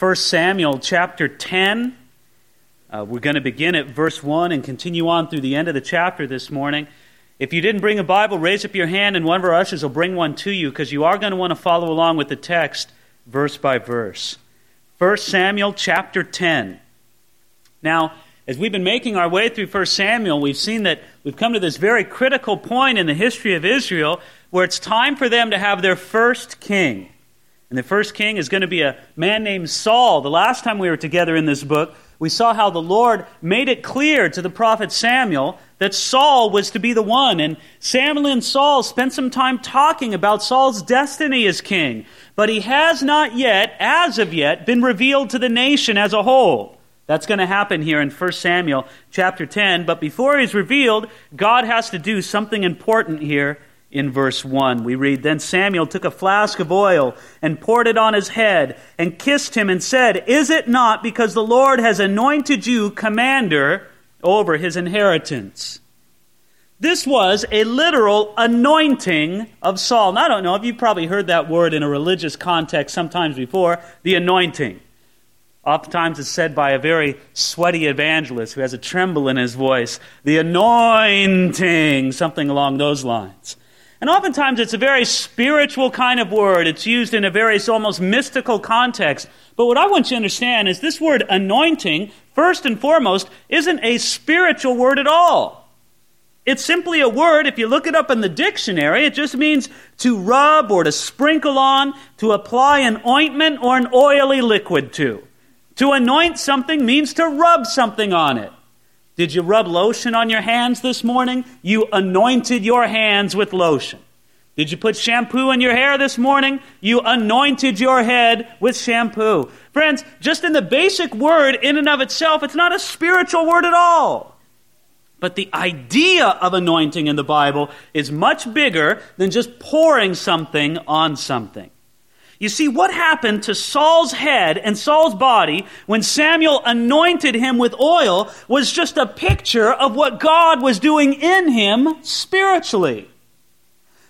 1 Samuel chapter 10. Uh, we're going to begin at verse 1 and continue on through the end of the chapter this morning. If you didn't bring a Bible, raise up your hand and one of our ushers will bring one to you because you are going to want to follow along with the text verse by verse. 1 Samuel chapter 10. Now, as we've been making our way through 1 Samuel, we've seen that we've come to this very critical point in the history of Israel where it's time for them to have their first king. And the first king is going to be a man named Saul. The last time we were together in this book, we saw how the Lord made it clear to the prophet Samuel that Saul was to be the one. And Samuel and Saul spent some time talking about Saul's destiny as king. But he has not yet, as of yet, been revealed to the nation as a whole. That's going to happen here in 1 Samuel chapter 10. But before he's revealed, God has to do something important here in verse 1. We read Then Samuel took a flask of oil and poured it on his head and kissed him and said, Is it not because the Lord has anointed you commander over his inheritance? This was a literal anointing of Saul. Now, I don't know if you've probably heard that word in a religious context sometimes before the anointing. Oftentimes it's said by a very sweaty evangelist who has a tremble in his voice, the anointing, something along those lines. And oftentimes it's a very spiritual kind of word. It's used in a very almost mystical context. But what I want you to understand is this word anointing, first and foremost, isn't a spiritual word at all. It's simply a word, if you look it up in the dictionary, it just means to rub or to sprinkle on, to apply an ointment or an oily liquid to. To anoint something means to rub something on it. Did you rub lotion on your hands this morning? You anointed your hands with lotion. Did you put shampoo in your hair this morning? You anointed your head with shampoo. Friends, just in the basic word, in and of itself, it's not a spiritual word at all. But the idea of anointing in the Bible is much bigger than just pouring something on something. You see, what happened to Saul's head and Saul's body when Samuel anointed him with oil was just a picture of what God was doing in him spiritually.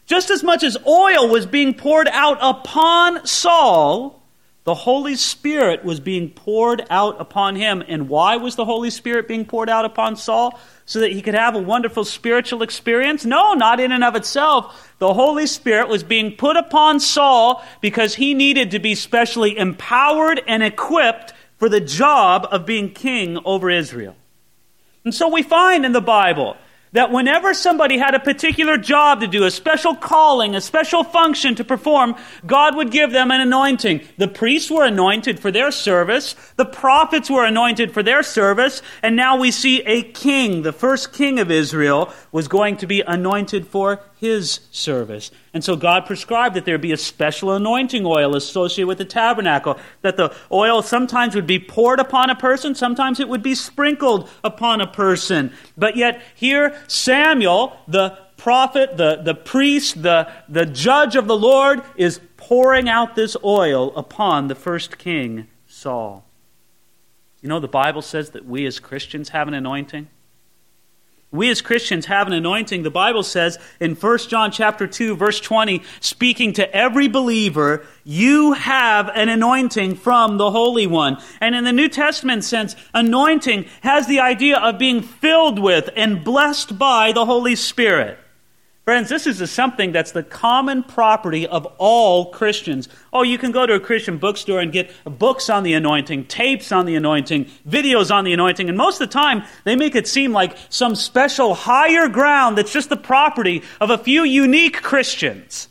Just as much as oil was being poured out upon Saul, the Holy Spirit was being poured out upon him. And why was the Holy Spirit being poured out upon Saul? so that he could have a wonderful spiritual experience? No, not in and of itself. The Holy Spirit was being put upon Saul because he needed to be specially empowered and equipped for the job of being king over Israel. And so we find in the Bible that whenever somebody had a particular job to do, a special calling, a special function to perform, God would give them an anointing. The priests were anointed for their service, the prophets were anointed for their service, and now we see a king, the first king of Israel, was going to be anointed for his service. And so God prescribed that there be a special anointing oil associated with the tabernacle, that the oil sometimes would be poured upon a person, sometimes it would be sprinkled upon a person. But yet, here, Samuel, the prophet, the, the priest, the, the judge of the Lord, is pouring out this oil upon the first king, Saul. You know, the Bible says that we as Christians have an anointing. We as Christians have an anointing. The Bible says in 1 John chapter 2 verse 20, speaking to every believer, you have an anointing from the Holy One. And in the New Testament sense, anointing has the idea of being filled with and blessed by the Holy Spirit. Friends, this is something that's the common property of all Christians. Oh, you can go to a Christian bookstore and get books on the anointing, tapes on the anointing, videos on the anointing, and most of the time they make it seem like some special higher ground that's just the property of a few unique Christians.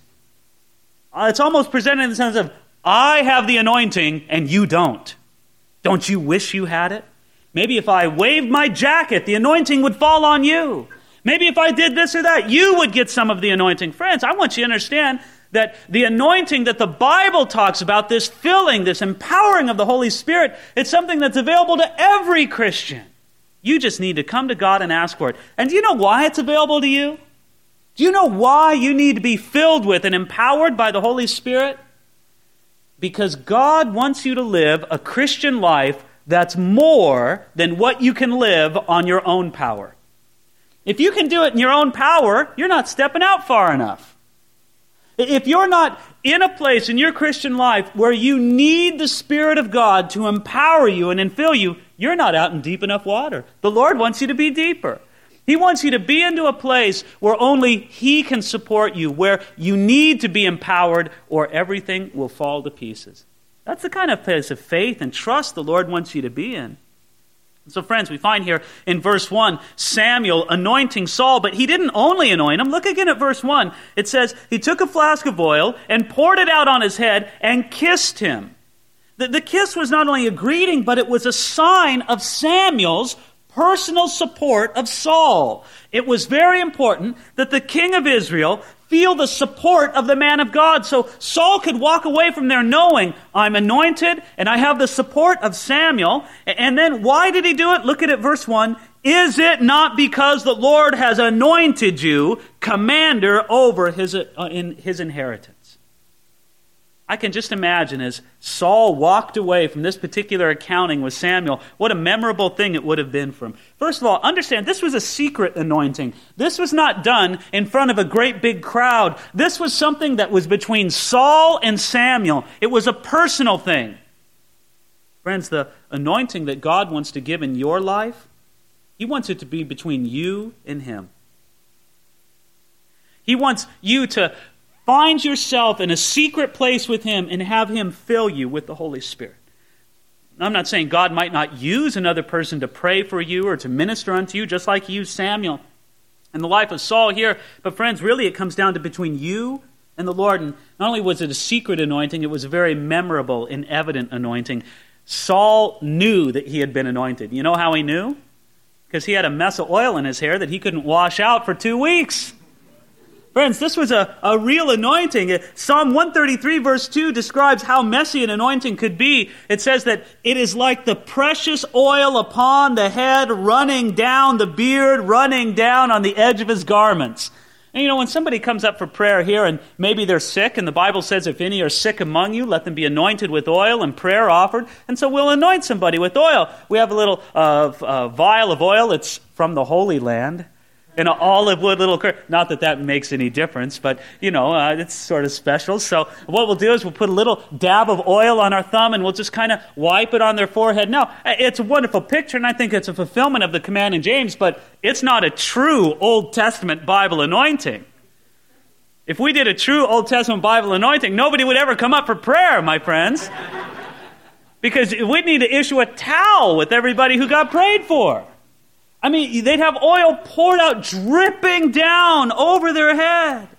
Uh, it's almost presented in the sense of, I have the anointing and you don't. Don't you wish you had it? Maybe if I waved my jacket, the anointing would fall on you. Maybe if I did this or that, you would get some of the anointing. Friends, I want you to understand that the anointing that the Bible talks about, this filling, this empowering of the Holy Spirit, it's something that's available to every Christian. You just need to come to God and ask for it. And do you know why it's available to you? Do you know why you need to be filled with and empowered by the Holy Spirit? Because God wants you to live a Christian life that's more than what you can live on your own power. If you can do it in your own power, you're not stepping out far enough. If you're not in a place in your Christian life where you need the Spirit of God to empower you and infill you, you're not out in deep enough water. The Lord wants you to be deeper. He wants you to be into a place where only He can support you, where you need to be empowered, or everything will fall to pieces. That's the kind of place of faith and trust the Lord wants you to be in. So, friends, we find here in verse 1 Samuel anointing Saul, but he didn't only anoint him. Look again at verse 1. It says, He took a flask of oil and poured it out on his head and kissed him. The, the kiss was not only a greeting, but it was a sign of Samuel's personal support of Saul. It was very important that the king of Israel feel the support of the man of God. So Saul could walk away from there knowing, I'm anointed and I have the support of Samuel. And then why did he do it? Look at it, verse 1. Is it not because the Lord has anointed you commander over his, uh, in his inheritance? I can just imagine as Saul walked away from this particular accounting with Samuel, what a memorable thing it would have been for him. First of all, understand this was a secret anointing. This was not done in front of a great big crowd. This was something that was between Saul and Samuel. It was a personal thing. Friends, the anointing that God wants to give in your life, He wants it to be between you and Him. He wants you to Find yourself in a secret place with Him and have Him fill you with the Holy Spirit. I'm not saying God might not use another person to pray for you or to minister unto you, just like He used Samuel in the life of Saul here. But, friends, really it comes down to between you and the Lord. And not only was it a secret anointing, it was a very memorable and evident anointing. Saul knew that he had been anointed. You know how he knew? Because he had a mess of oil in his hair that he couldn't wash out for two weeks. Friends, this was a, a real anointing. Psalm 133, verse 2, describes how messy an anointing could be. It says that it is like the precious oil upon the head, running down the beard, running down on the edge of his garments. And you know, when somebody comes up for prayer here and maybe they're sick, and the Bible says, if any are sick among you, let them be anointed with oil and prayer offered. And so we'll anoint somebody with oil. We have a little uh, uh, vial of oil. It's from the Holy Land in an olive wood little Not that that makes any difference, but you know, uh, it's sort of special. So what we'll do is we'll put a little dab of oil on our thumb and we'll just kind of wipe it on their forehead. Now, it's a wonderful picture, and I think it's a fulfillment of the command in James, but it's not a true Old Testament Bible anointing. If we did a true Old Testament Bible anointing, nobody would ever come up for prayer, my friends. Because we'd need to issue a towel with everybody who got prayed for. I mean, they'd have oil poured out, dripping down over their head.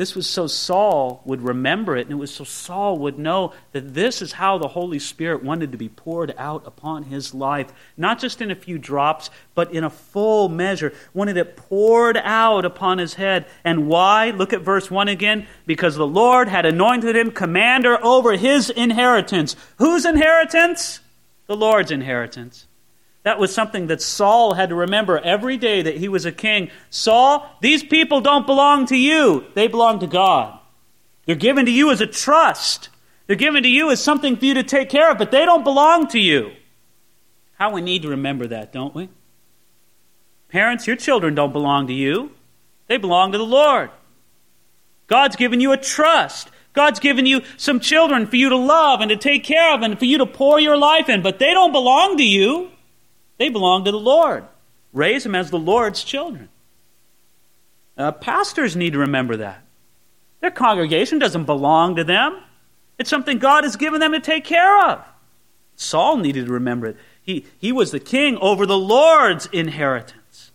This was so Saul would remember it, and it was so Saul would know that this is how the Holy Spirit wanted to be poured out upon his life. Not just in a few drops, but in a full measure. Wanted it poured out upon his head. And why? Look at verse 1 again. Because the Lord had anointed him commander over his inheritance. Whose inheritance? The Lord's inheritance. That was something that Saul had to remember every day that he was a king. Saul, these people don't belong to you, they belong to God. They're given to you as a trust. They're given to you as something for you to take care of, but they don't belong to you. How we need to remember that, don't we? Parents, your children don't belong to you, they belong to the Lord. God's given you a trust. God's given you some children for you to love and to take care of and for you to pour your life in, but they don't belong to you. They belong to the Lord. Raise them as the Lord's children. Uh, pastors need to remember that. Their congregation doesn't belong to them, it's something God has given them to take care of. Saul needed to remember it. He, he was the king over the Lord's inheritance.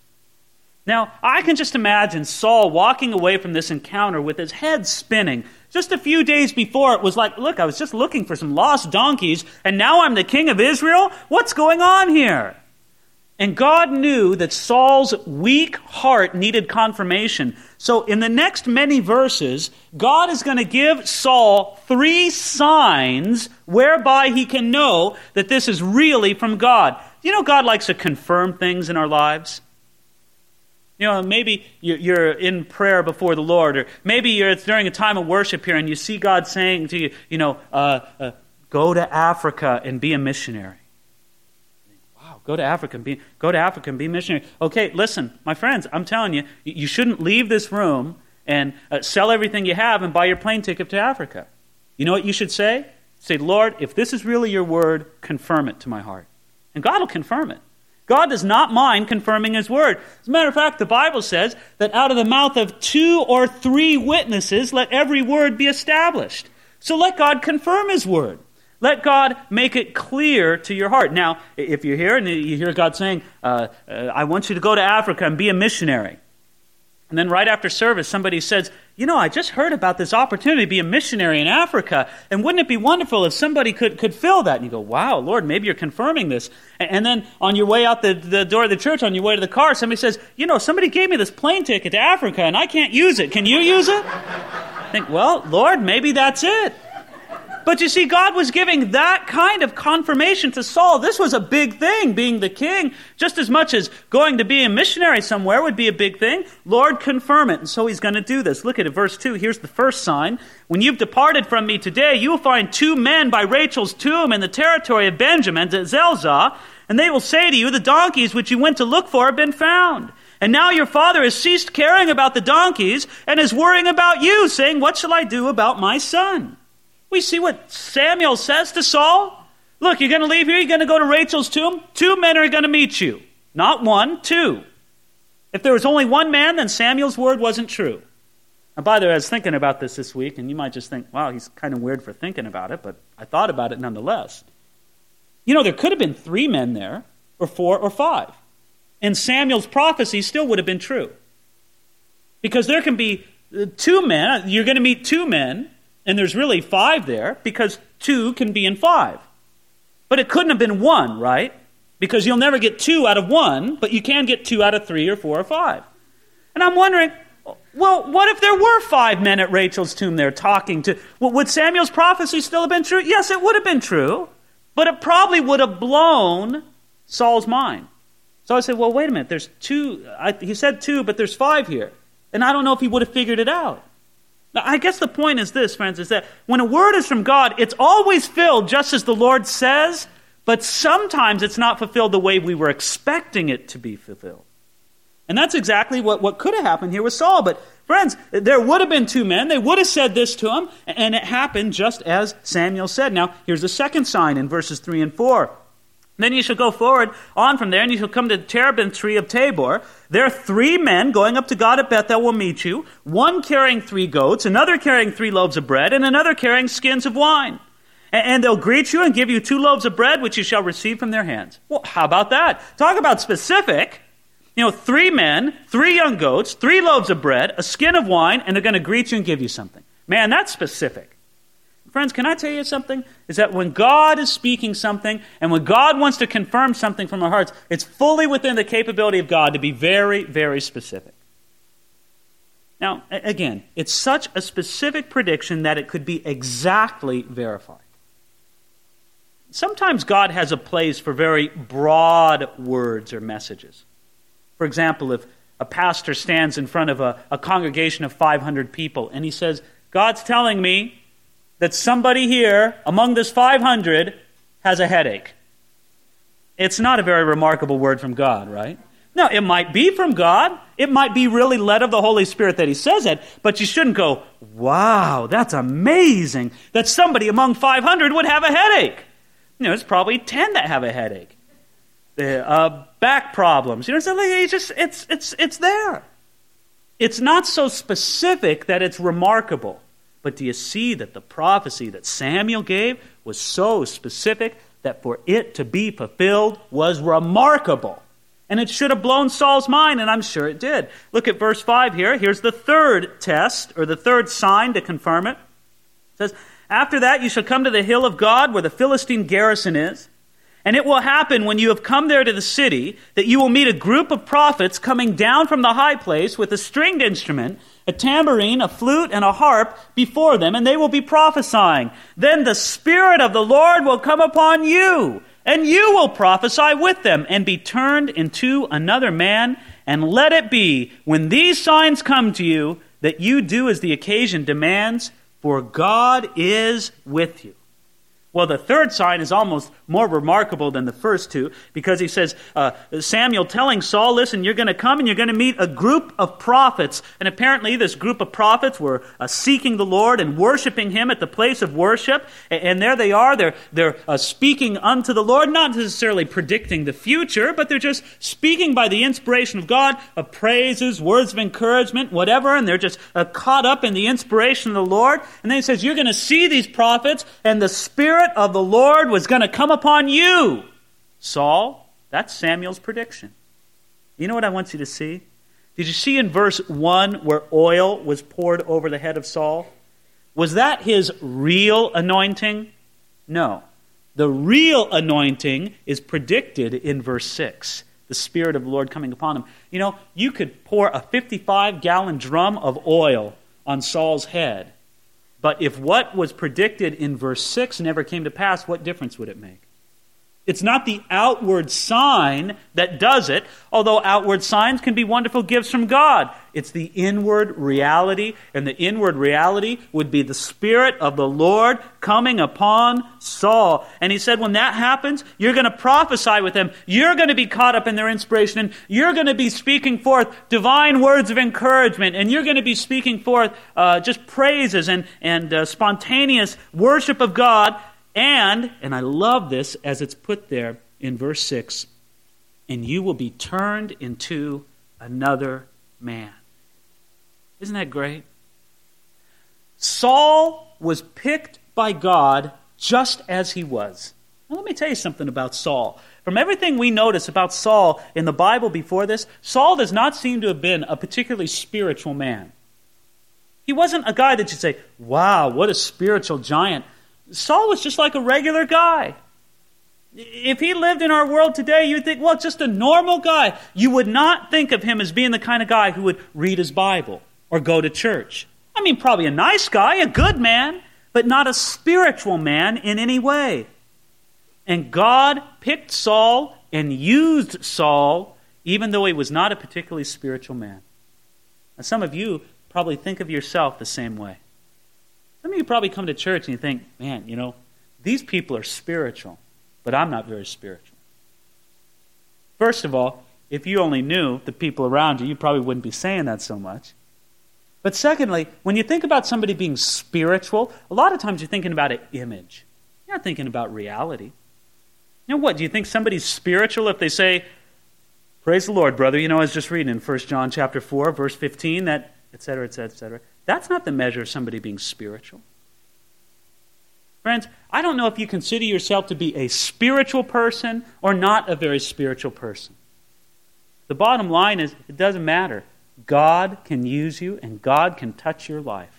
Now, I can just imagine Saul walking away from this encounter with his head spinning. Just a few days before, it was like, look, I was just looking for some lost donkeys, and now I'm the king of Israel? What's going on here? And God knew that Saul's weak heart needed confirmation. So, in the next many verses, God is going to give Saul three signs whereby he can know that this is really from God. You know, God likes to confirm things in our lives. You know, maybe you're in prayer before the Lord, or maybe you're during a time of worship here and you see God saying to you, you know, uh, uh, go to Africa and be a missionary. Go to Africa and be, go to Africa and be missionary. Okay, listen, my friends, I'm telling you, you shouldn't leave this room and uh, sell everything you have and buy your plane ticket to Africa. You know what you should say? Say, Lord, if this is really your word, confirm it to my heart. And God will confirm it. God does not mind confirming his word. As a matter of fact, the Bible says that out of the mouth of two or three witnesses, let every word be established. So let God confirm his word. Let God make it clear to your heart. Now, if you're here and you hear God saying, uh, uh, I want you to go to Africa and be a missionary, and then right after service, somebody says, You know, I just heard about this opportunity to be a missionary in Africa, and wouldn't it be wonderful if somebody could, could fill that? And you go, Wow, Lord, maybe you're confirming this. And then on your way out the, the door of the church, on your way to the car, somebody says, You know, somebody gave me this plane ticket to Africa, and I can't use it. Can you use it? I think, Well, Lord, maybe that's it. But you see, God was giving that kind of confirmation to Saul. This was a big thing, being the king, just as much as going to be a missionary somewhere would be a big thing. Lord, confirm it. And so he's going to do this. Look at it, verse 2. Here's the first sign. When you've departed from me today, you will find two men by Rachel's tomb in the territory of Benjamin at Zelzah, and they will say to you, The donkeys which you went to look for have been found. And now your father has ceased caring about the donkeys and is worrying about you, saying, What shall I do about my son? We see what Samuel says to Saul. Look, you're going to leave here, you're going to go to Rachel's tomb. Two men are going to meet you. Not one, two. If there was only one man, then Samuel's word wasn't true. And by the way, I was thinking about this this week, and you might just think, wow, he's kind of weird for thinking about it, but I thought about it nonetheless. You know, there could have been three men there, or four, or five. And Samuel's prophecy still would have been true. Because there can be uh, two men, you're going to meet two men, and there's really five there because two can be in five. But it couldn't have been one, right? Because you'll never get two out of one, but you can get two out of three or four or five. And I'm wondering, well, what if there were five men at Rachel's tomb there talking to. Well, would Samuel's prophecy still have been true? Yes, it would have been true, but it probably would have blown Saul's mind. So I said, well, wait a minute. There's two. I, he said two, but there's five here. And I don't know if he would have figured it out. I guess the point is this, friends, is that when a word is from God, it's always filled just as the Lord says, but sometimes it's not fulfilled the way we were expecting it to be fulfilled. And that's exactly what, what could have happened here with Saul. But, friends, there would have been two men. They would have said this to him, and it happened just as Samuel said. Now, here's the second sign in verses 3 and 4. Then you shall go forward on from there, and you shall come to the terebinth tree of Tabor. There are three men going up to God at Bethel will meet you, one carrying three goats, another carrying three loaves of bread, and another carrying skins of wine. And they'll greet you and give you two loaves of bread, which you shall receive from their hands. Well, how about that? Talk about specific. You know, three men, three young goats, three loaves of bread, a skin of wine, and they're going to greet you and give you something. Man, that's specific. Friends, can I tell you something? Is that when God is speaking something and when God wants to confirm something from our hearts, it's fully within the capability of God to be very, very specific. Now, again, it's such a specific prediction that it could be exactly verified. Sometimes God has a place for very broad words or messages. For example, if a pastor stands in front of a, a congregation of 500 people and he says, God's telling me that somebody here among this 500 has a headache. It's not a very remarkable word from God, right? No, it might be from God. It might be really led of the Holy Spirit that He says it, but you shouldn't go, wow, that's amazing that somebody among 500 would have a headache. You know, it's probably 10 that have a headache. Uh, back problems. You know, it's, just, it's, it's, it's there. It's not so specific that it's remarkable. But do you see that the prophecy that Samuel gave was so specific that for it to be fulfilled was remarkable? And it should have blown Saul's mind, and I'm sure it did. Look at verse 5 here. Here's the third test, or the third sign to confirm it. It says, After that you shall come to the hill of God where the Philistine garrison is. And it will happen when you have come there to the city that you will meet a group of prophets coming down from the high place with a stringed instrument a tambourine, a flute, and a harp before them, and they will be prophesying. Then the Spirit of the Lord will come upon you, and you will prophesy with them, and be turned into another man. And let it be, when these signs come to you, that you do as the occasion demands, for God is with you. Well, the third sign is almost more remarkable than the first two because he says, uh, Samuel telling Saul, listen, you're going to come and you're going to meet a group of prophets. And apparently, this group of prophets were uh, seeking the Lord and worshiping him at the place of worship. And, and there they are. They're, they're uh, speaking unto the Lord, not necessarily predicting the future, but they're just speaking by the inspiration of God of praises, words of encouragement, whatever. And they're just uh, caught up in the inspiration of the Lord. And then he says, You're going to see these prophets, and the Spirit Spirit of the Lord was going to come upon you. Saul, that's Samuel's prediction. You know what I want you to see? Did you see in verse 1 where oil was poured over the head of Saul? Was that his real anointing? No. The real anointing is predicted in verse 6 the Spirit of the Lord coming upon him. You know, you could pour a 55 gallon drum of oil on Saul's head, but if what was predicted in verse 6 never came to pass, what difference would it make? It's not the outward sign that does it, although outward signs can be wonderful gifts from God. It's the inward reality, and the inward reality would be the Spirit of the Lord coming upon Saul. And he said, when that happens, you're going to prophesy with them. You're going to be caught up in their inspiration, and you're going to be speaking forth divine words of encouragement, and you're going to be speaking forth uh, just praises and, and uh, spontaneous worship of God and, and I love this as it's put there in verse 6 and you will be turned into another man. Isn't that great? Saul was picked by God just as he was. Now, let me tell you something about Saul. From everything we notice about Saul in the Bible before this, Saul does not seem to have been a particularly spiritual man. He wasn't a guy that you'd say, wow, what a spiritual giant. Saul was just like a regular guy. If he lived in our world today, you'd think, well, just a normal guy. You would not think of him as being the kind of guy who would read his Bible or go to church. I mean, probably a nice guy, a good man, but not a spiritual man in any way. And God picked Saul and used Saul, even though he was not a particularly spiritual man. Now, some of you probably think of yourself the same way. Of you probably come to church and you think, man, you know, these people are spiritual, but I'm not very spiritual. First of all, if you only knew the people around you, you probably wouldn't be saying that so much. But secondly, when you think about somebody being spiritual, a lot of times you're thinking about an image. You're not thinking about reality. You know what? Do you think somebody's spiritual if they say, Praise the Lord, brother? You know, I was just reading in 1 John chapter 4, verse 15, that, et cetera, et cetera, et cetera. That's not the measure of somebody being spiritual. Friends, I don't know if you consider yourself to be a spiritual person or not a very spiritual person. The bottom line is it doesn't matter. God can use you and God can touch your life.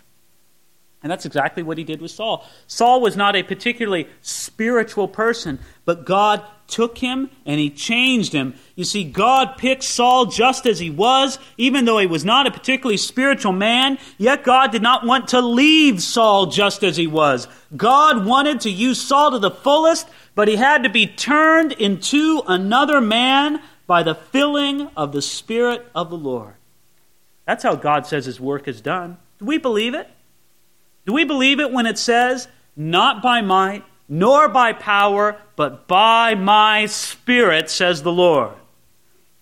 And that's exactly what he did with Saul. Saul was not a particularly spiritual person, but God took him and he changed him. You see, God picked Saul just as he was, even though he was not a particularly spiritual man, yet God did not want to leave Saul just as he was. God wanted to use Saul to the fullest, but he had to be turned into another man by the filling of the Spirit of the Lord. That's how God says his work is done. Do we believe it? Do we believe it when it says, not by might, nor by power, but by my Spirit, says the Lord.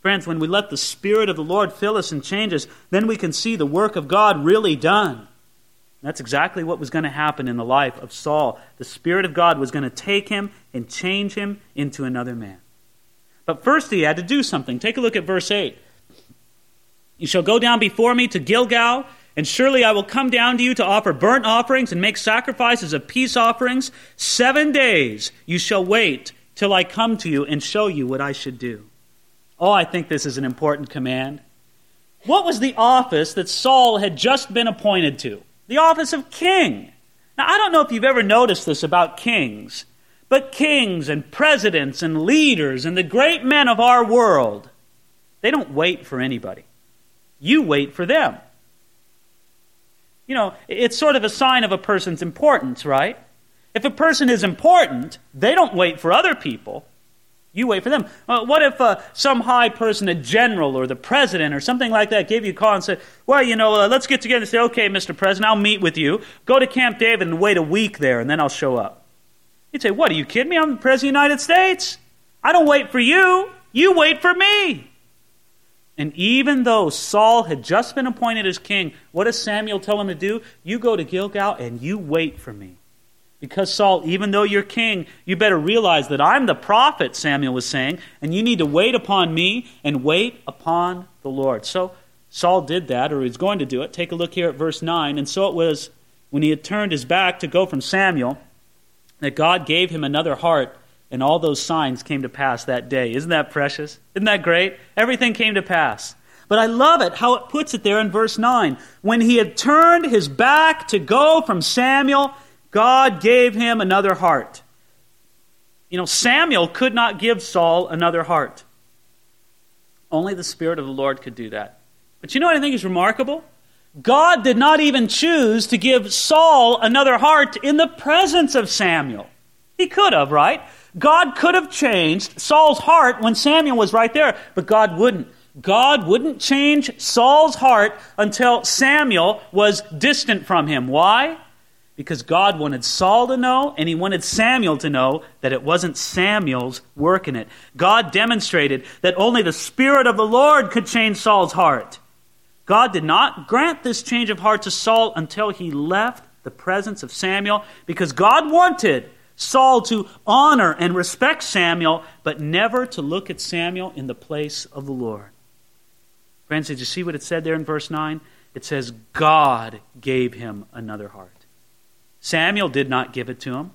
Friends, when we let the Spirit of the Lord fill us and change us, then we can see the work of God really done. That's exactly what was going to happen in the life of Saul. The Spirit of God was going to take him and change him into another man. But first, he had to do something. Take a look at verse 8. You shall go down before me to Gilgal and surely I will come down to you to offer burnt offerings and make sacrifices of peace offerings. Seven days you shall wait till I come to you and show you what I should do. Oh, I think this is an important command. What was the office that Saul had just been appointed to? The office of king. Now, I don't know if you've ever noticed this about kings, but kings and presidents and leaders and the great men of our world, they don't wait for anybody. You wait for them. You know, it's sort of a sign of a person's importance, right? If a person is important, they don't wait for other people. You wait for them. Uh, what if uh, some high person, a general or the president or something like that, gave you a call and said, Well, you know, uh, let's get together and say, Okay, Mr. President, I'll meet with you. Go to Camp David and wait a week there, and then I'll show up. He'd say, What, are you kidding me? I'm the President of the United States. I don't wait for you. You wait for me. And even though Saul had just been appointed as king, what does Samuel tell him to do? You go to Gilgal and you wait for me. Because, Saul, even though you're king, you better realize that I'm the prophet, Samuel was saying, and you need to wait upon me and wait upon the Lord. So Saul did that, or he's going to do it. Take a look here at verse 9. And so it was when he had turned his back to go from Samuel that God gave him another heart, and all those signs came to pass that day. Isn't that precious? Isn't that great? Everything came to pass. But I love it how it puts it there in verse 9. When he had turned his back to go from Samuel, God gave him another heart. You know, Samuel could not give Saul another heart. Only the Spirit of the Lord could do that. But you know what I think is remarkable? God did not even choose to give Saul another heart in the presence of Samuel. He could have, right? God could have changed Saul's heart when Samuel was right there, but God wouldn't. God wouldn't change Saul's heart until Samuel was distant from him. Why? because God wanted Saul to know and he wanted Samuel to know that it wasn't Samuel's work in it. God demonstrated that only the Spirit of the Lord could change Saul's heart. God did not grant this change of heart to Saul until he left the presence of Samuel because God wanted Saul to honor and respect Samuel, but never to look at Samuel in the place of the Lord. Friends, did you see what it said there in verse 9? It says, God gave him another heart. Samuel did not give it to him.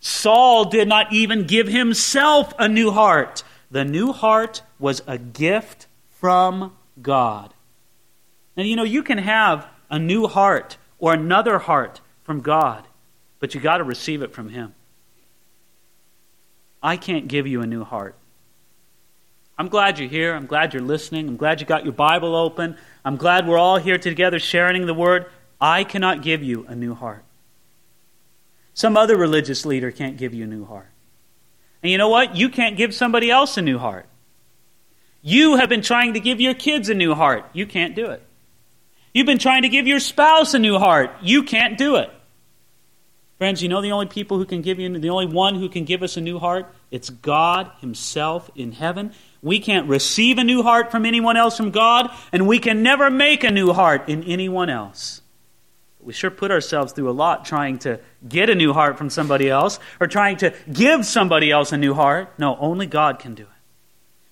Saul did not even give himself a new heart. The new heart was a gift from God. And you know, you can have a new heart or another heart from God, but you got to receive it from Him. I can't give you a new heart. I'm glad you're here. I'm glad you're listening. I'm glad you got your Bible open. I'm glad we're all here together sharing the Word. I cannot give you a new heart. Some other religious leader can't give you a new heart. And you know what? You can't give somebody else a new heart. You have been trying to give your kids a new heart. You can't do it. You've been trying to give your spouse a new heart. You can't do it. Friends, you know the only people who can give you, the only one who can give us a new heart? It's God Himself in heaven. We can't receive a new heart from anyone else from God, and we can never make a new heart in anyone else we sure put ourselves through a lot trying to get a new heart from somebody else or trying to give somebody else a new heart. No, only God can do it.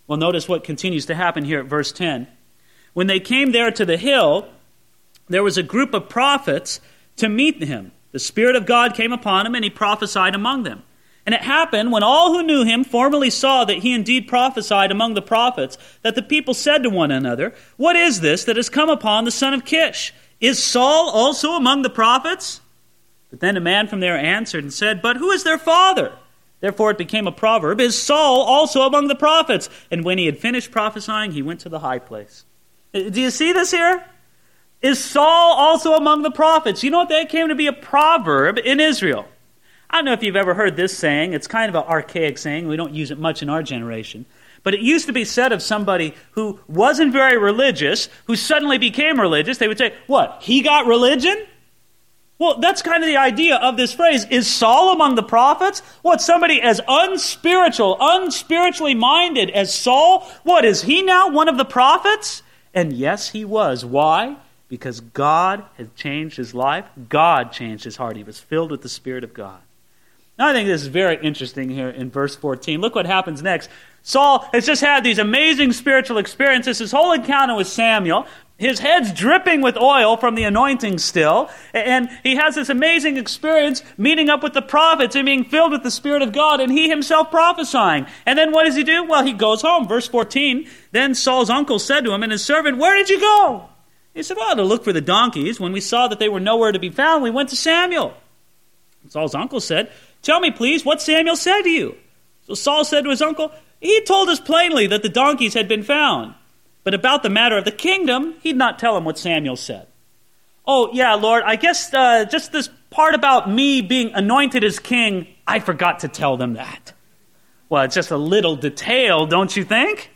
Well, notice what continues to happen here at verse 10. When they came there to the hill, there was a group of prophets to meet him. The Spirit of God came upon him, and he prophesied among them. And it happened when all who knew him formerly saw that he indeed prophesied among the prophets, that the people said to one another, What is this that has come upon the son of Kish? Is Saul also among the prophets? But then a man from there answered and said, But who is their father? Therefore it became a proverb, Is Saul also among the prophets? And when he had finished prophesying, he went to the high place. Uh, do you see this here? Is Saul also among the prophets? You know what? That came to be a proverb in Israel. I don't know if you've ever heard this saying. It's kind of an archaic saying. We don't use it much in our generation. But it used to be said of somebody who wasn't very religious, who suddenly became religious, they would say, What? He got religion? Well, that's kind of the idea of this phrase. Is Saul among the prophets? What, somebody as unspiritual, unspiritually minded as Saul? What, is he now one of the prophets? And yes, he was. Why? Because God had changed his life. God changed his heart. He was filled with the Spirit of God. Now, I think this is very interesting here in verse 14. Look what happens next. Saul has just had these amazing spiritual experiences. His whole encounter with Samuel, his head's dripping with oil from the anointing still. And he has this amazing experience meeting up with the prophets and being filled with the Spirit of God and he himself prophesying. And then what does he do? Well, he goes home. Verse 14. Then Saul's uncle said to him and his servant, Where did you go? He said, Well, to look for the donkeys. When we saw that they were nowhere to be found, we went to Samuel. Saul's uncle said, Tell me, please, what Samuel said to you. So Saul said to his uncle, he told us plainly that the donkeys had been found. But about the matter of the kingdom, he'd not tell him what Samuel said. Oh, yeah, Lord, I guess uh, just this part about me being anointed as king, I forgot to tell them that. Well, it's just a little detail, don't you think?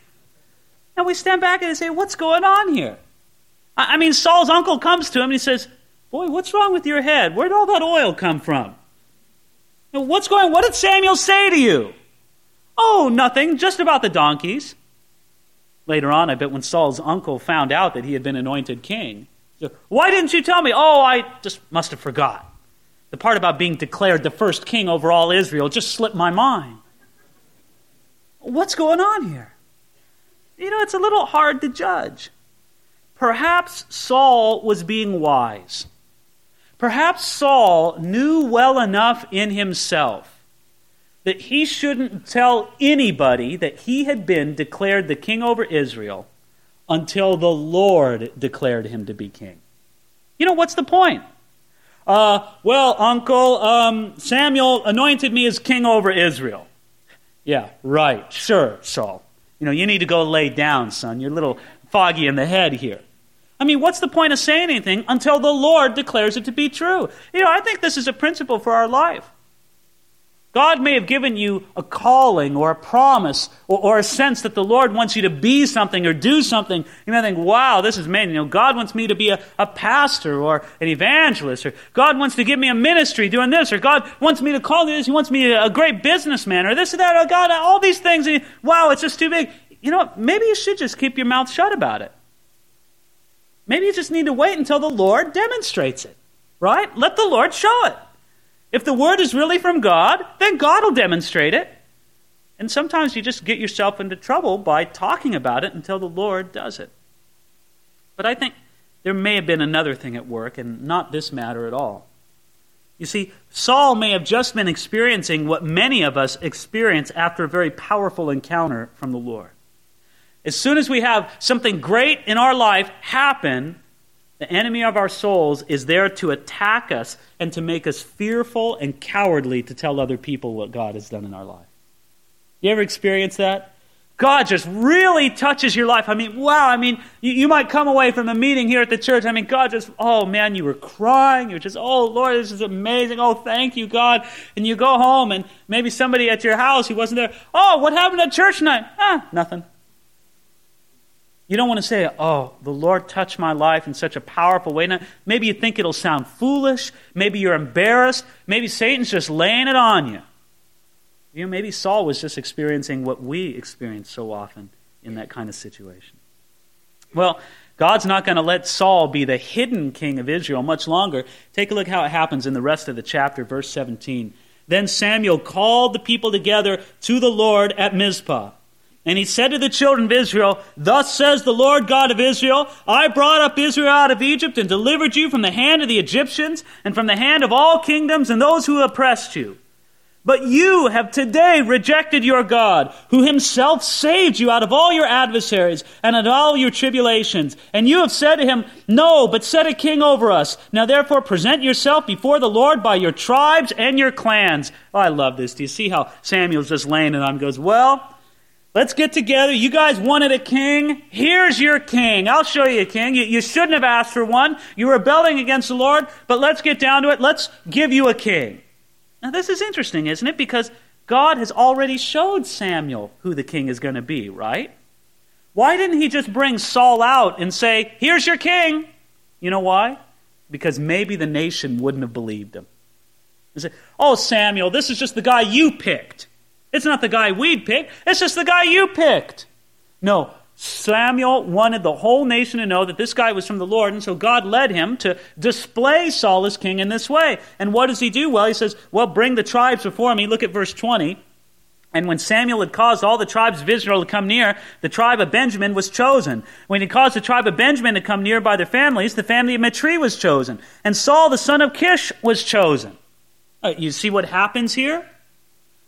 And we stand back and say, What's going on here? I mean, Saul's uncle comes to him and he says, Boy, what's wrong with your head? Where'd all that oil come from? What's going What did Samuel say to you? Oh, nothing, just about the donkeys. Later on, I bet when Saul's uncle found out that he had been anointed king, why didn't you tell me? Oh, I just must have forgot. The part about being declared the first king over all Israel just slipped my mind. What's going on here? You know, it's a little hard to judge. Perhaps Saul was being wise. Perhaps Saul knew well enough in himself that he shouldn't tell anybody that he had been declared the king over Israel until the Lord declared him to be king. You know, what's the point? Uh, well, Uncle, um, Samuel anointed me as king over Israel. Yeah, right, sure, Saul. You know, you need to go lay down, son. You're little foggy in the head here. I mean, what's the point of saying anything until the Lord declares it to be true? You know, I think this is a principle for our life. God may have given you a calling or a promise or, or, a sense that the Lord wants you to be something or do something. You may think, wow, this is amazing. You know, God wants me to be a, a pastor or an evangelist, or God wants to give me a ministry doing this, or God wants me to call this, He wants me a, a great businessman, or this or that, or God, all these things. Wow, it's just too big. You know? Maybe you should just keep your mouth shut about it. Maybe you just need to wait until the Lord demonstrates it, right? Let the Lord show it. If the word is really from God, then God will demonstrate it. And sometimes you just get yourself into trouble by talking about it until the Lord does it. But I think there may have been another thing at work, and not this matter at all. You see, Saul may have just been experiencing what many of us experience after a very powerful encounter from the Lord. As soon as we have something great in our life happen, the enemy of our souls is there to attack us and to make us fearful and cowardly to tell other people what God has done in our life. You ever experience that? God just really touches your life. I mean, wow. I mean, you, you, might come away from a meeting here at the church. I mean, God just, oh man, you were crying. You're just, oh Lord, this is amazing. Oh, thank you, God. And you go home and maybe somebody at your house who wasn't there, oh, what happened at church tonight? Ah, nothing. You don't want to say, oh, the Lord touched my life in such a powerful way. Now, maybe you think it'll sound foolish. Maybe you're embarrassed. Maybe Satan's just laying it on you. You know, maybe Saul was just experiencing what we experience so often in that kind of situation. Well, God's not going to let Saul be the hidden king of Israel much longer. Take a look how it happens in the rest of the chapter, verse 17. Then Samuel called the people together to the Lord at Mizpah. And he said to the children of Israel, Thus says the Lord God of Israel, I brought up Israel out of Egypt and delivered you from the hand of the Egyptians and from the hand of all kingdoms and those who oppressed you. But you have today rejected your God, who himself saved you out of all your adversaries and out of all your tribulations. And you have said to him, No, but set a king over us. Now therefore present yourself before the Lord by your tribes and your clans. Oh, I love this. Do you see how Samuel's just laying it on goes, Well, Let's get together. You guys wanted a king. Here's your king. I'll show you a king. You, you, shouldn't have asked for one. You were rebelling against the Lord, but let's get down to it. Let's give you a king. Now, this is interesting, isn't it? Because God has already showed Samuel who the king is going to be, right? Why didn't he just bring Saul out and say, Here's your king? You know why? Because maybe the nation wouldn't have believed him. Say, oh, Samuel, this is just the guy you picked. It's not the guy we'd picked, it's just the guy you picked. No, Samuel wanted the whole nation to know that this guy was from the Lord, and so God led him to display Saul as king in this way. And what does he do? Well, he says, Well, bring the tribes before me. Look at verse 20. And when Samuel had caused all the tribes of Israel to come near, the tribe of Benjamin was chosen. When he caused the tribe of Benjamin to come near by their families, the family of Matri was chosen. And Saul, the son of Kish, was chosen. Uh, you see what happens here?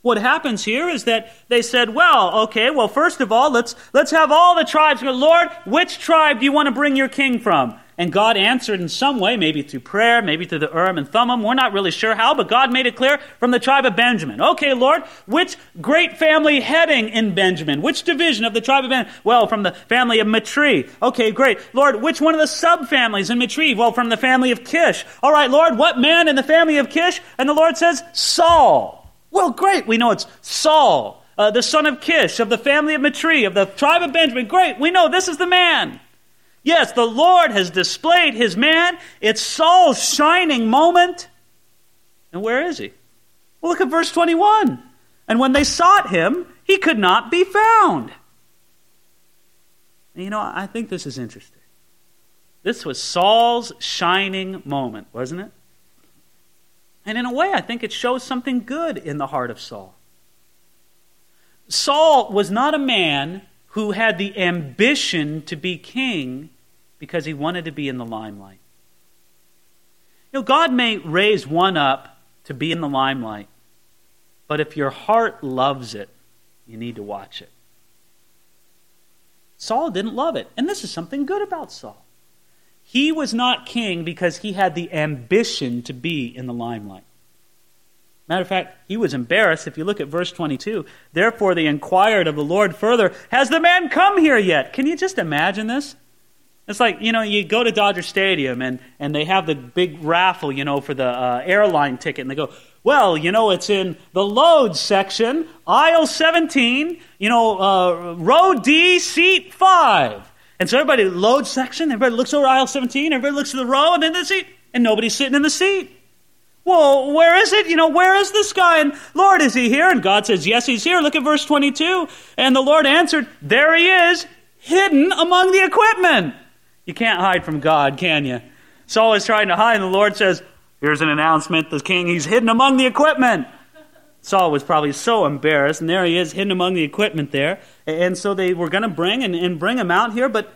What happens here is that they said, well, okay, well, first of all, let's, let's have all the tribes Lord, which tribe do you want to bring your king from? And God answered in some way, maybe through prayer, maybe through the Urim and Thummim. We're not really sure how, but God made it clear from the tribe of Benjamin. Okay, Lord, which great family heading in Benjamin? Which division of the tribe of Benjamin? Well, from the family of Matri. Okay, great. Lord, which one of the subfamilies in Matri? Well, from the family of Kish. All right, Lord, what man in the family of Kish? And the Lord says, Saul. Well, great. We know it's Saul, uh, the son of Kish, of the family of Matri, of the tribe of Benjamin. Great. We know this is the man. Yes, the Lord has displayed his man. It's Saul's shining moment. And where is he? Well, look at verse 21. And when they sought him, he could not be found. And you know, I think this is interesting. This was Saul's shining moment, wasn't it? And in a way, I think it shows something good in the heart of Saul. Saul was not a man who had the ambition to be king because he wanted to be in the limelight. You know, God may raise one up to be in the limelight, but if your heart loves it, you need to watch it. Saul didn't love it, and this is something good about Saul. He was not king because he had the ambition to be in the limelight. Matter of fact, he was embarrassed. If you look at verse 22, therefore they inquired of the Lord further, Has the man come here yet? Can you just imagine this? It's like, you know, you go to Dodger Stadium and, and they have the big raffle, you know, for the uh, airline ticket, and they go, well, you know, it's in the loge section, aisle 17, you know, uh, row D, seat 5. And so everybody, loads section, everybody looks over aisle 17, everybody looks at the row, and then the seat, and nobody's sitting in the seat. Well, where is it? You know, where is this guy? And Lord, is he here? And God says, Yes, he's here. Look at verse 22. And the Lord answered, There he is, hidden among the equipment. You can't hide from God, can you? Saul is trying to hide, and the Lord says, Here's an announcement the king, he's hidden among the equipment. Saul was probably so embarrassed, and there he is, hidden among the equipment there. And so they were going to bring and, and bring him out here, but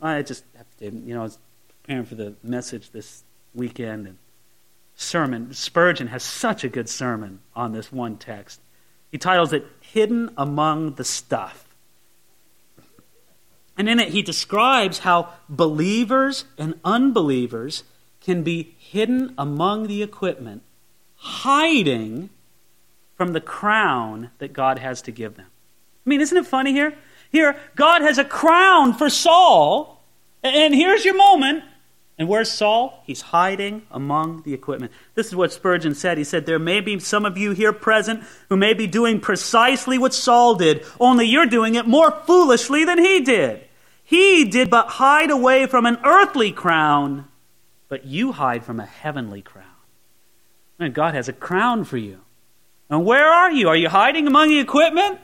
I just have to, you know, I was preparing for the message this weekend and sermon. Spurgeon has such a good sermon on this one text. He titles it Hidden Among the Stuff. And in it, he describes how believers and unbelievers can be hidden among the equipment, hiding from the crown that God has to give them. I mean, isn't it funny here? Here, God has a crown for Saul, and here's your moment. And where's Saul? He's hiding among the equipment. This is what Spurgeon said. He said, There may be some of you here present who may be doing precisely what Saul did, only you're doing it more foolishly than he did. He did but hide away from an earthly crown, but you hide from a heavenly crown. And God has a crown for you. And where are you? Are you hiding among the equipment?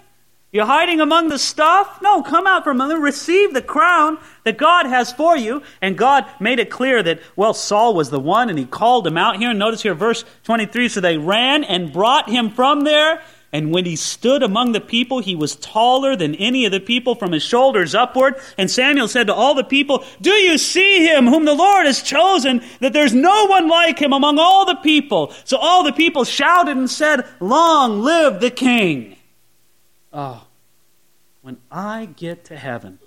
You're hiding among the stuff? No, come out from among. Receive the crown that God has for you. And God made it clear that, well, Saul was the one, and he called him out here. Notice here, verse 23 so they ran and brought him from there. And when he stood among the people, he was taller than any of the people from his shoulders upward. And Samuel said to all the people, Do you see him whom the Lord has chosen, that there's no one like him among all the people? So all the people shouted and said, Long live the king. Oh, when I get to heaven,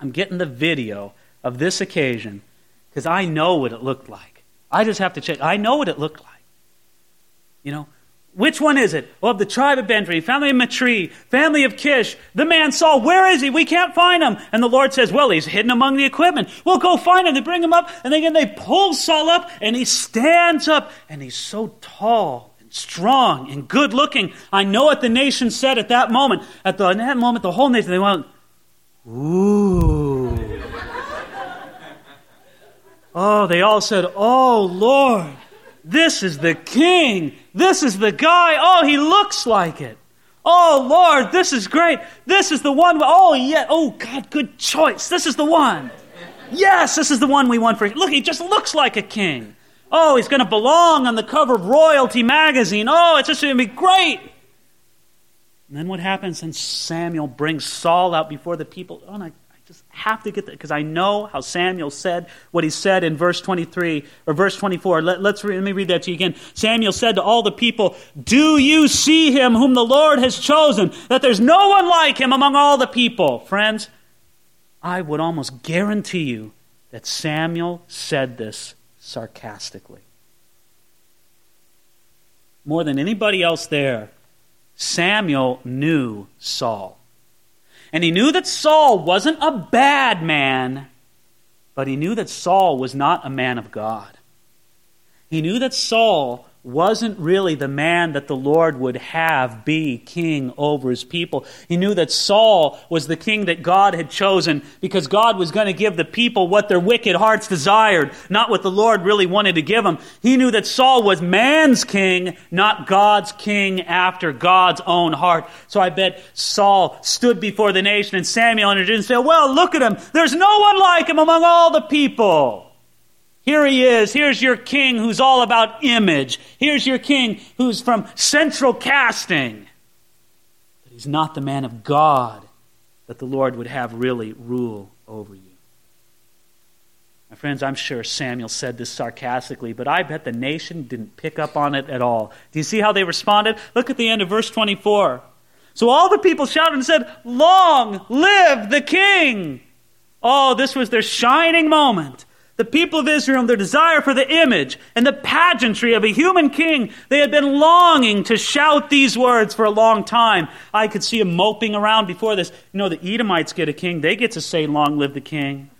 I'm getting the video of this occasion because I know what it looked like. I just have to check. I know what it looked like. You know, which one is it? Well, of the tribe of Benjamin, family of Matri, family of Kish. The man Saul, where is he? We can't find him. And the Lord says, well, he's hidden among the equipment. We'll go find him. They bring him up, and again they pull Saul up, and he stands up, and he's so tall and strong and good looking. I know what the nation said at that moment. At, the, at that moment, the whole nation, they went, ooh. oh, they all said, oh, Lord. This is the king. This is the guy. Oh, he looks like it. Oh, Lord, this is great. This is the one. Oh, yeah. Oh, God, good choice. This is the one. Yes, this is the one we want for. Look, he just looks like a king. Oh, he's going to belong on the cover of Royalty magazine. Oh, it's just going to be great. And then what happens? And Samuel brings Saul out before the people. Oh, my have to get that because I know how Samuel said what he said in verse 23 or verse 24. Let, let's let me read that to you again. Samuel said to all the people, Do you see him whom the Lord has chosen? That there's no one like him among all the people. Friends, I would almost guarantee you that Samuel said this sarcastically. More than anybody else there, Samuel knew Saul. And he knew that Saul wasn't a bad man, but he knew that Saul was not a man of God. He knew that Saul wasn't really the man that the Lord would have be king over his people. He knew that Saul was the king that God had chosen because God was going to give the people what their wicked hearts desired, not what the Lord really wanted to give them. He knew that Saul was man's king, not God's king after God's own heart. So I bet Saul stood before the nation and Samuel and said, Well, look at him. There's no one like him among all the people. Here he is. Here's your king who's all about image. Here's your king who's from central casting. But he's not the man of God that the Lord would have really rule over you. My friends, I'm sure Samuel said this sarcastically, but I bet the nation didn't pick up on it at all. Do you see how they responded? Look at the end of verse 24. So all the people shouted and said, Long live the king! Oh, this was their shining moment. The people of Israel, their desire for the image and the pageantry of a human king, they had been longing to shout these words for a long time. I could see them moping around before this. You know, the Edomites get a king, they get to say, Long live the king.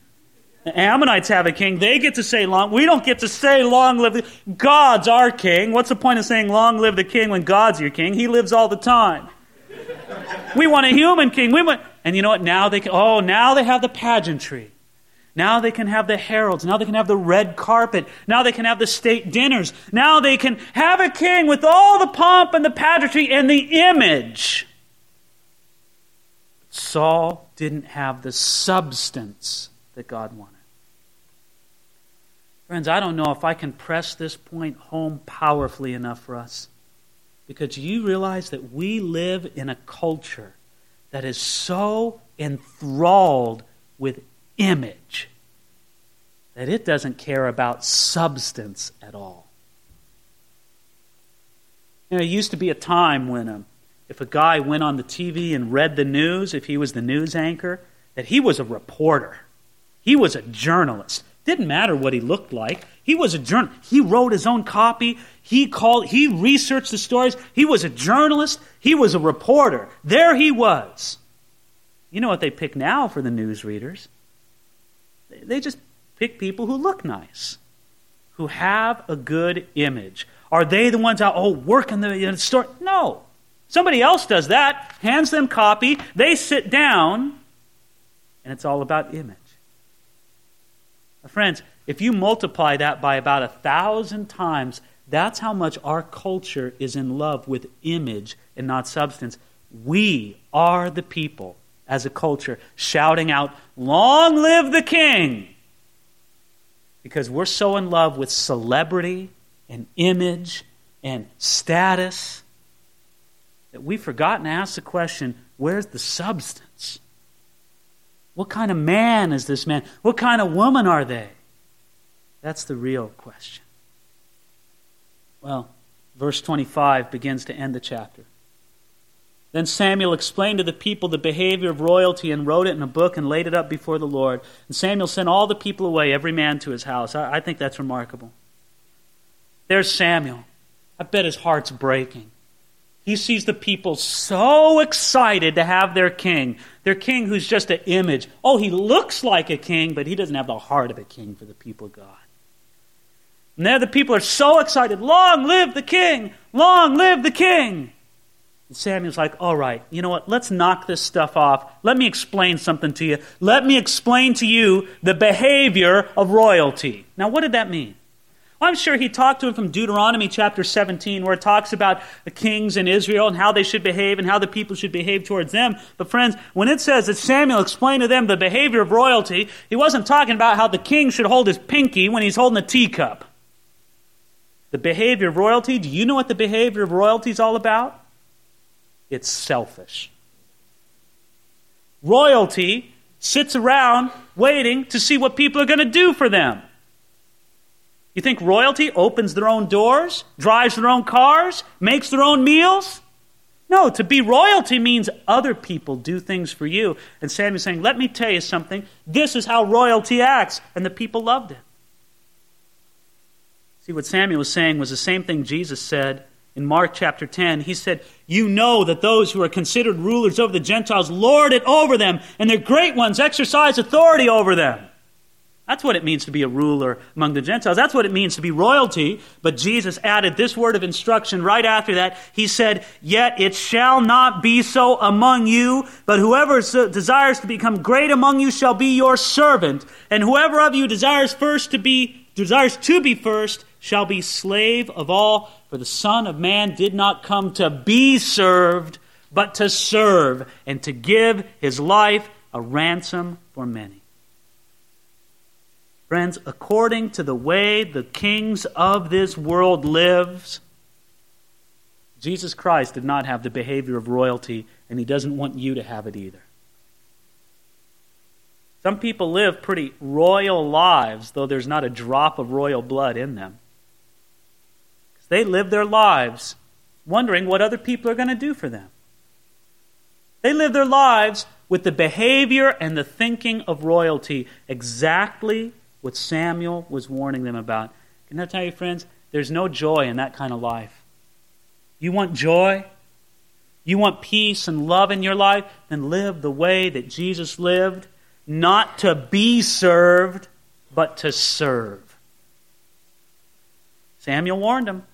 The Ammonites have a king, they get to say, Long. We don't get to say, Long live the God's our king. What's the point of saying, Long live the king when God's your king? He lives all the time. we want a human king. We want, and you know what? Now they can, oh, now they have the pageantry. Now they can have the heralds. Now they can have the red carpet. Now they can have the state dinners. Now they can have a king with all the pomp and the pageantry and the image. Saul didn't have the substance that God wanted. Friends, I don't know if I can press this point home powerfully enough for us. Because you realize that we live in a culture that is so enthralled with image that it doesn't care about substance at all. You know, there used to be a time when um, if a guy went on the TV and read the news, if he was the news anchor, that he was a reporter. He was a journalist. Didn't matter what he looked like. He was a journalist. He wrote his own copy. He called. He researched the stories. He was a journalist. He was a reporter. There he was. You know what they pick now for the news readers? They just pick people who look nice, who have a good image. Are they the ones out, oh, working the, in the store? No. Somebody else does that, hands them copy, they sit down, and it's all about image. Friends, if you multiply that by about a thousand times, that's how much our culture is in love with image and not substance. We are the people as a culture shouting out, Long live the king! Because we're so in love with celebrity and image and status that we've forgotten to ask the question where's the substance? What kind of man is this man? What kind of woman are they? That's the real question. Well, verse 25 begins to end the chapter. Then Samuel explained to the people the behavior of royalty and wrote it in a book and laid it up before the Lord. And Samuel sent all the people away, every man to his house. I, I think that's remarkable. There's Samuel. I bet his heart's breaking. He sees the people so excited to have their king. Their king who's just an image. Oh, he looks like a king, but he doesn't have the heart of a king for the people of God. And there the people are so excited. Long live the king! Long live the king! And Samuel's like, all right, you know what? Let's knock this stuff off. Let me explain something to you. Let me explain to you the behavior of royalty. Now, what did that mean? Well, I'm sure he talked to him from Deuteronomy chapter 17, where it talks about the kings in Israel and how they should behave and how the people should behave towards them. But, friends, when it says that Samuel explained to them the behavior of royalty, he wasn't talking about how the king should hold his pinky when he's holding a teacup. The behavior of royalty, do you know what the behavior of royalty is all about? It's selfish. Royalty sits around waiting to see what people are going to do for them. You think royalty opens their own doors, drives their own cars, makes their own meals? No, to be royalty means other people do things for you. And Samuel's saying, Let me tell you something. This is how royalty acts. And the people loved it. See, what Samuel was saying was the same thing Jesus said in Mark chapter 10, he said, You know that those who are considered rulers over the Gentiles lord it over them, and their great ones exercise authority over them. That's what it means to be a ruler among the Gentiles. That's what it means to be royalty. But Jesus added this word of instruction right after that. He said, Yet it shall not be so among you, but whoever desires to become great among you shall be your servant. And whoever of you desires first to be, desires to be first, shall be slave of all. For the Son of Man did not come to be served, but to serve, and to give his life a ransom for many. Friends, according to the way the kings of this world lives, Jesus Christ did not have the behavior of royalty, and he doesn't want you to have it either. Some people live pretty royal lives, though there's not a drop of royal blood in them. They live their lives wondering what other people are going to do for them. They live their lives with the behavior and the thinking of royalty exactly what Samuel was warning them about. Can I tell you, friends, there's no joy in that kind of life. You want joy? You want peace and love in your life? Then live the way that Jesus lived, not to be served, but to serve. Samuel warned him.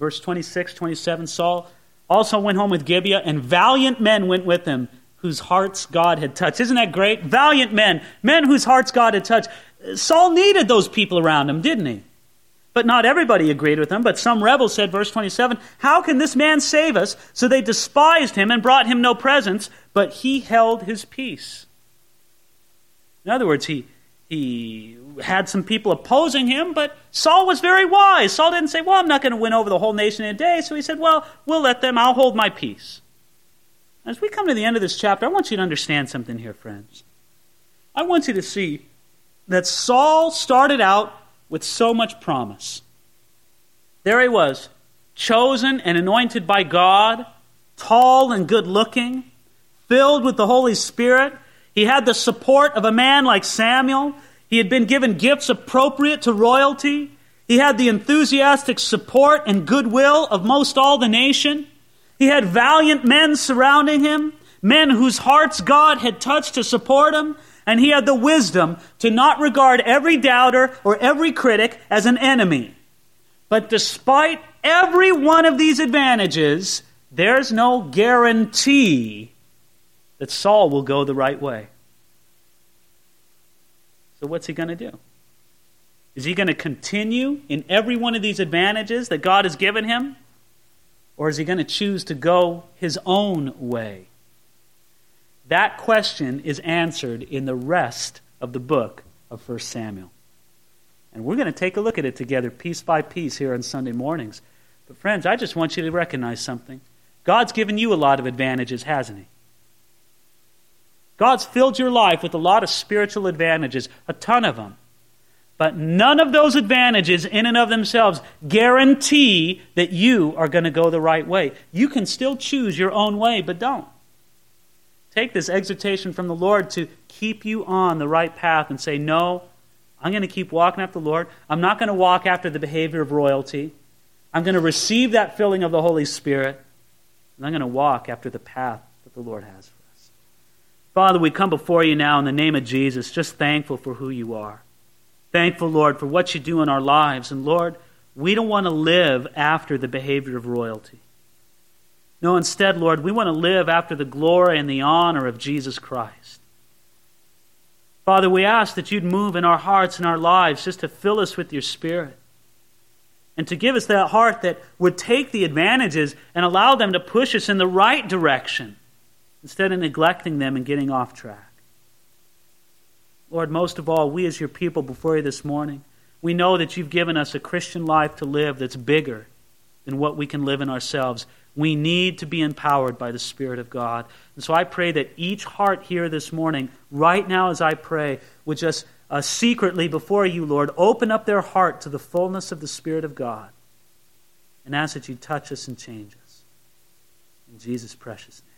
Verse 26, 27 Saul also went home with Gibeah, and valiant men went with him whose hearts God had touched. Isn't that great? Valiant men, men whose hearts God had touched. Saul needed those people around him, didn't he? But not everybody agreed with him. But some rebels said, verse 27, How can this man save us? So they despised him and brought him no presents, but he held his peace. In other words, he, he had some people opposing him, but Saul was very wise. Saul didn't say, Well, I'm not going to win over the whole nation in a day. So he said, Well, we'll let them, I'll hold my peace. As we come to the end of this chapter, I want you to understand something here, friends. I want you to see that Saul started out with so much promise. There he was, chosen and anointed by God, tall and good looking, filled with the Holy Spirit. He had the support of a man like Samuel. He had been given gifts appropriate to royalty. He had the enthusiastic support and goodwill of most all the nation. He had valiant men surrounding him, men whose hearts God had touched to support him, and he had the wisdom to not regard every doubter or every critic as an enemy. But despite every one of these advantages, there's no guarantee that Saul will go the right way. So, what's he going to do? Is he going to continue in every one of these advantages that God has given him? Or is he going to choose to go his own way? That question is answered in the rest of the book of 1 Samuel. And we're going to take a look at it together, piece by piece, here on Sunday mornings. But, friends, I just want you to recognize something. God's given you a lot of advantages, hasn't He? God's filled your life with a lot of spiritual advantages, a ton of them. But none of those advantages, in and of themselves, guarantee that you are going to go the right way. You can still choose your own way, but don't. Take this exhortation from the Lord to keep you on the right path and say, No, I'm going to keep walking after the Lord. I'm not going to walk after the behavior of royalty. I'm going to receive that filling of the Holy Spirit. And I'm going to walk after the path that the Lord has. Father, we come before you now in the name of Jesus, just thankful for who you are. Thankful, Lord, for what you do in our lives. And Lord, we don't want to live after the behavior of royalty. No, instead, Lord, we want to live after the glory and the honor of Jesus Christ. Father, we ask that you'd move in our hearts and our lives just to fill us with your Spirit and to give us that heart that would take the advantages and allow them to push us in the right direction instead of neglecting them and getting off track. Lord, most of all, we as your people before you this morning, we know that you've given us a Christian life to live that's bigger than what we can live in ourselves. We need to be empowered by the Spirit of God. And so I pray that each heart here this morning, right now as I pray, would just uh, secretly before you, Lord, open up their heart to the fullness of the Spirit of God and ask that you touch us and change us. In Jesus' precious name.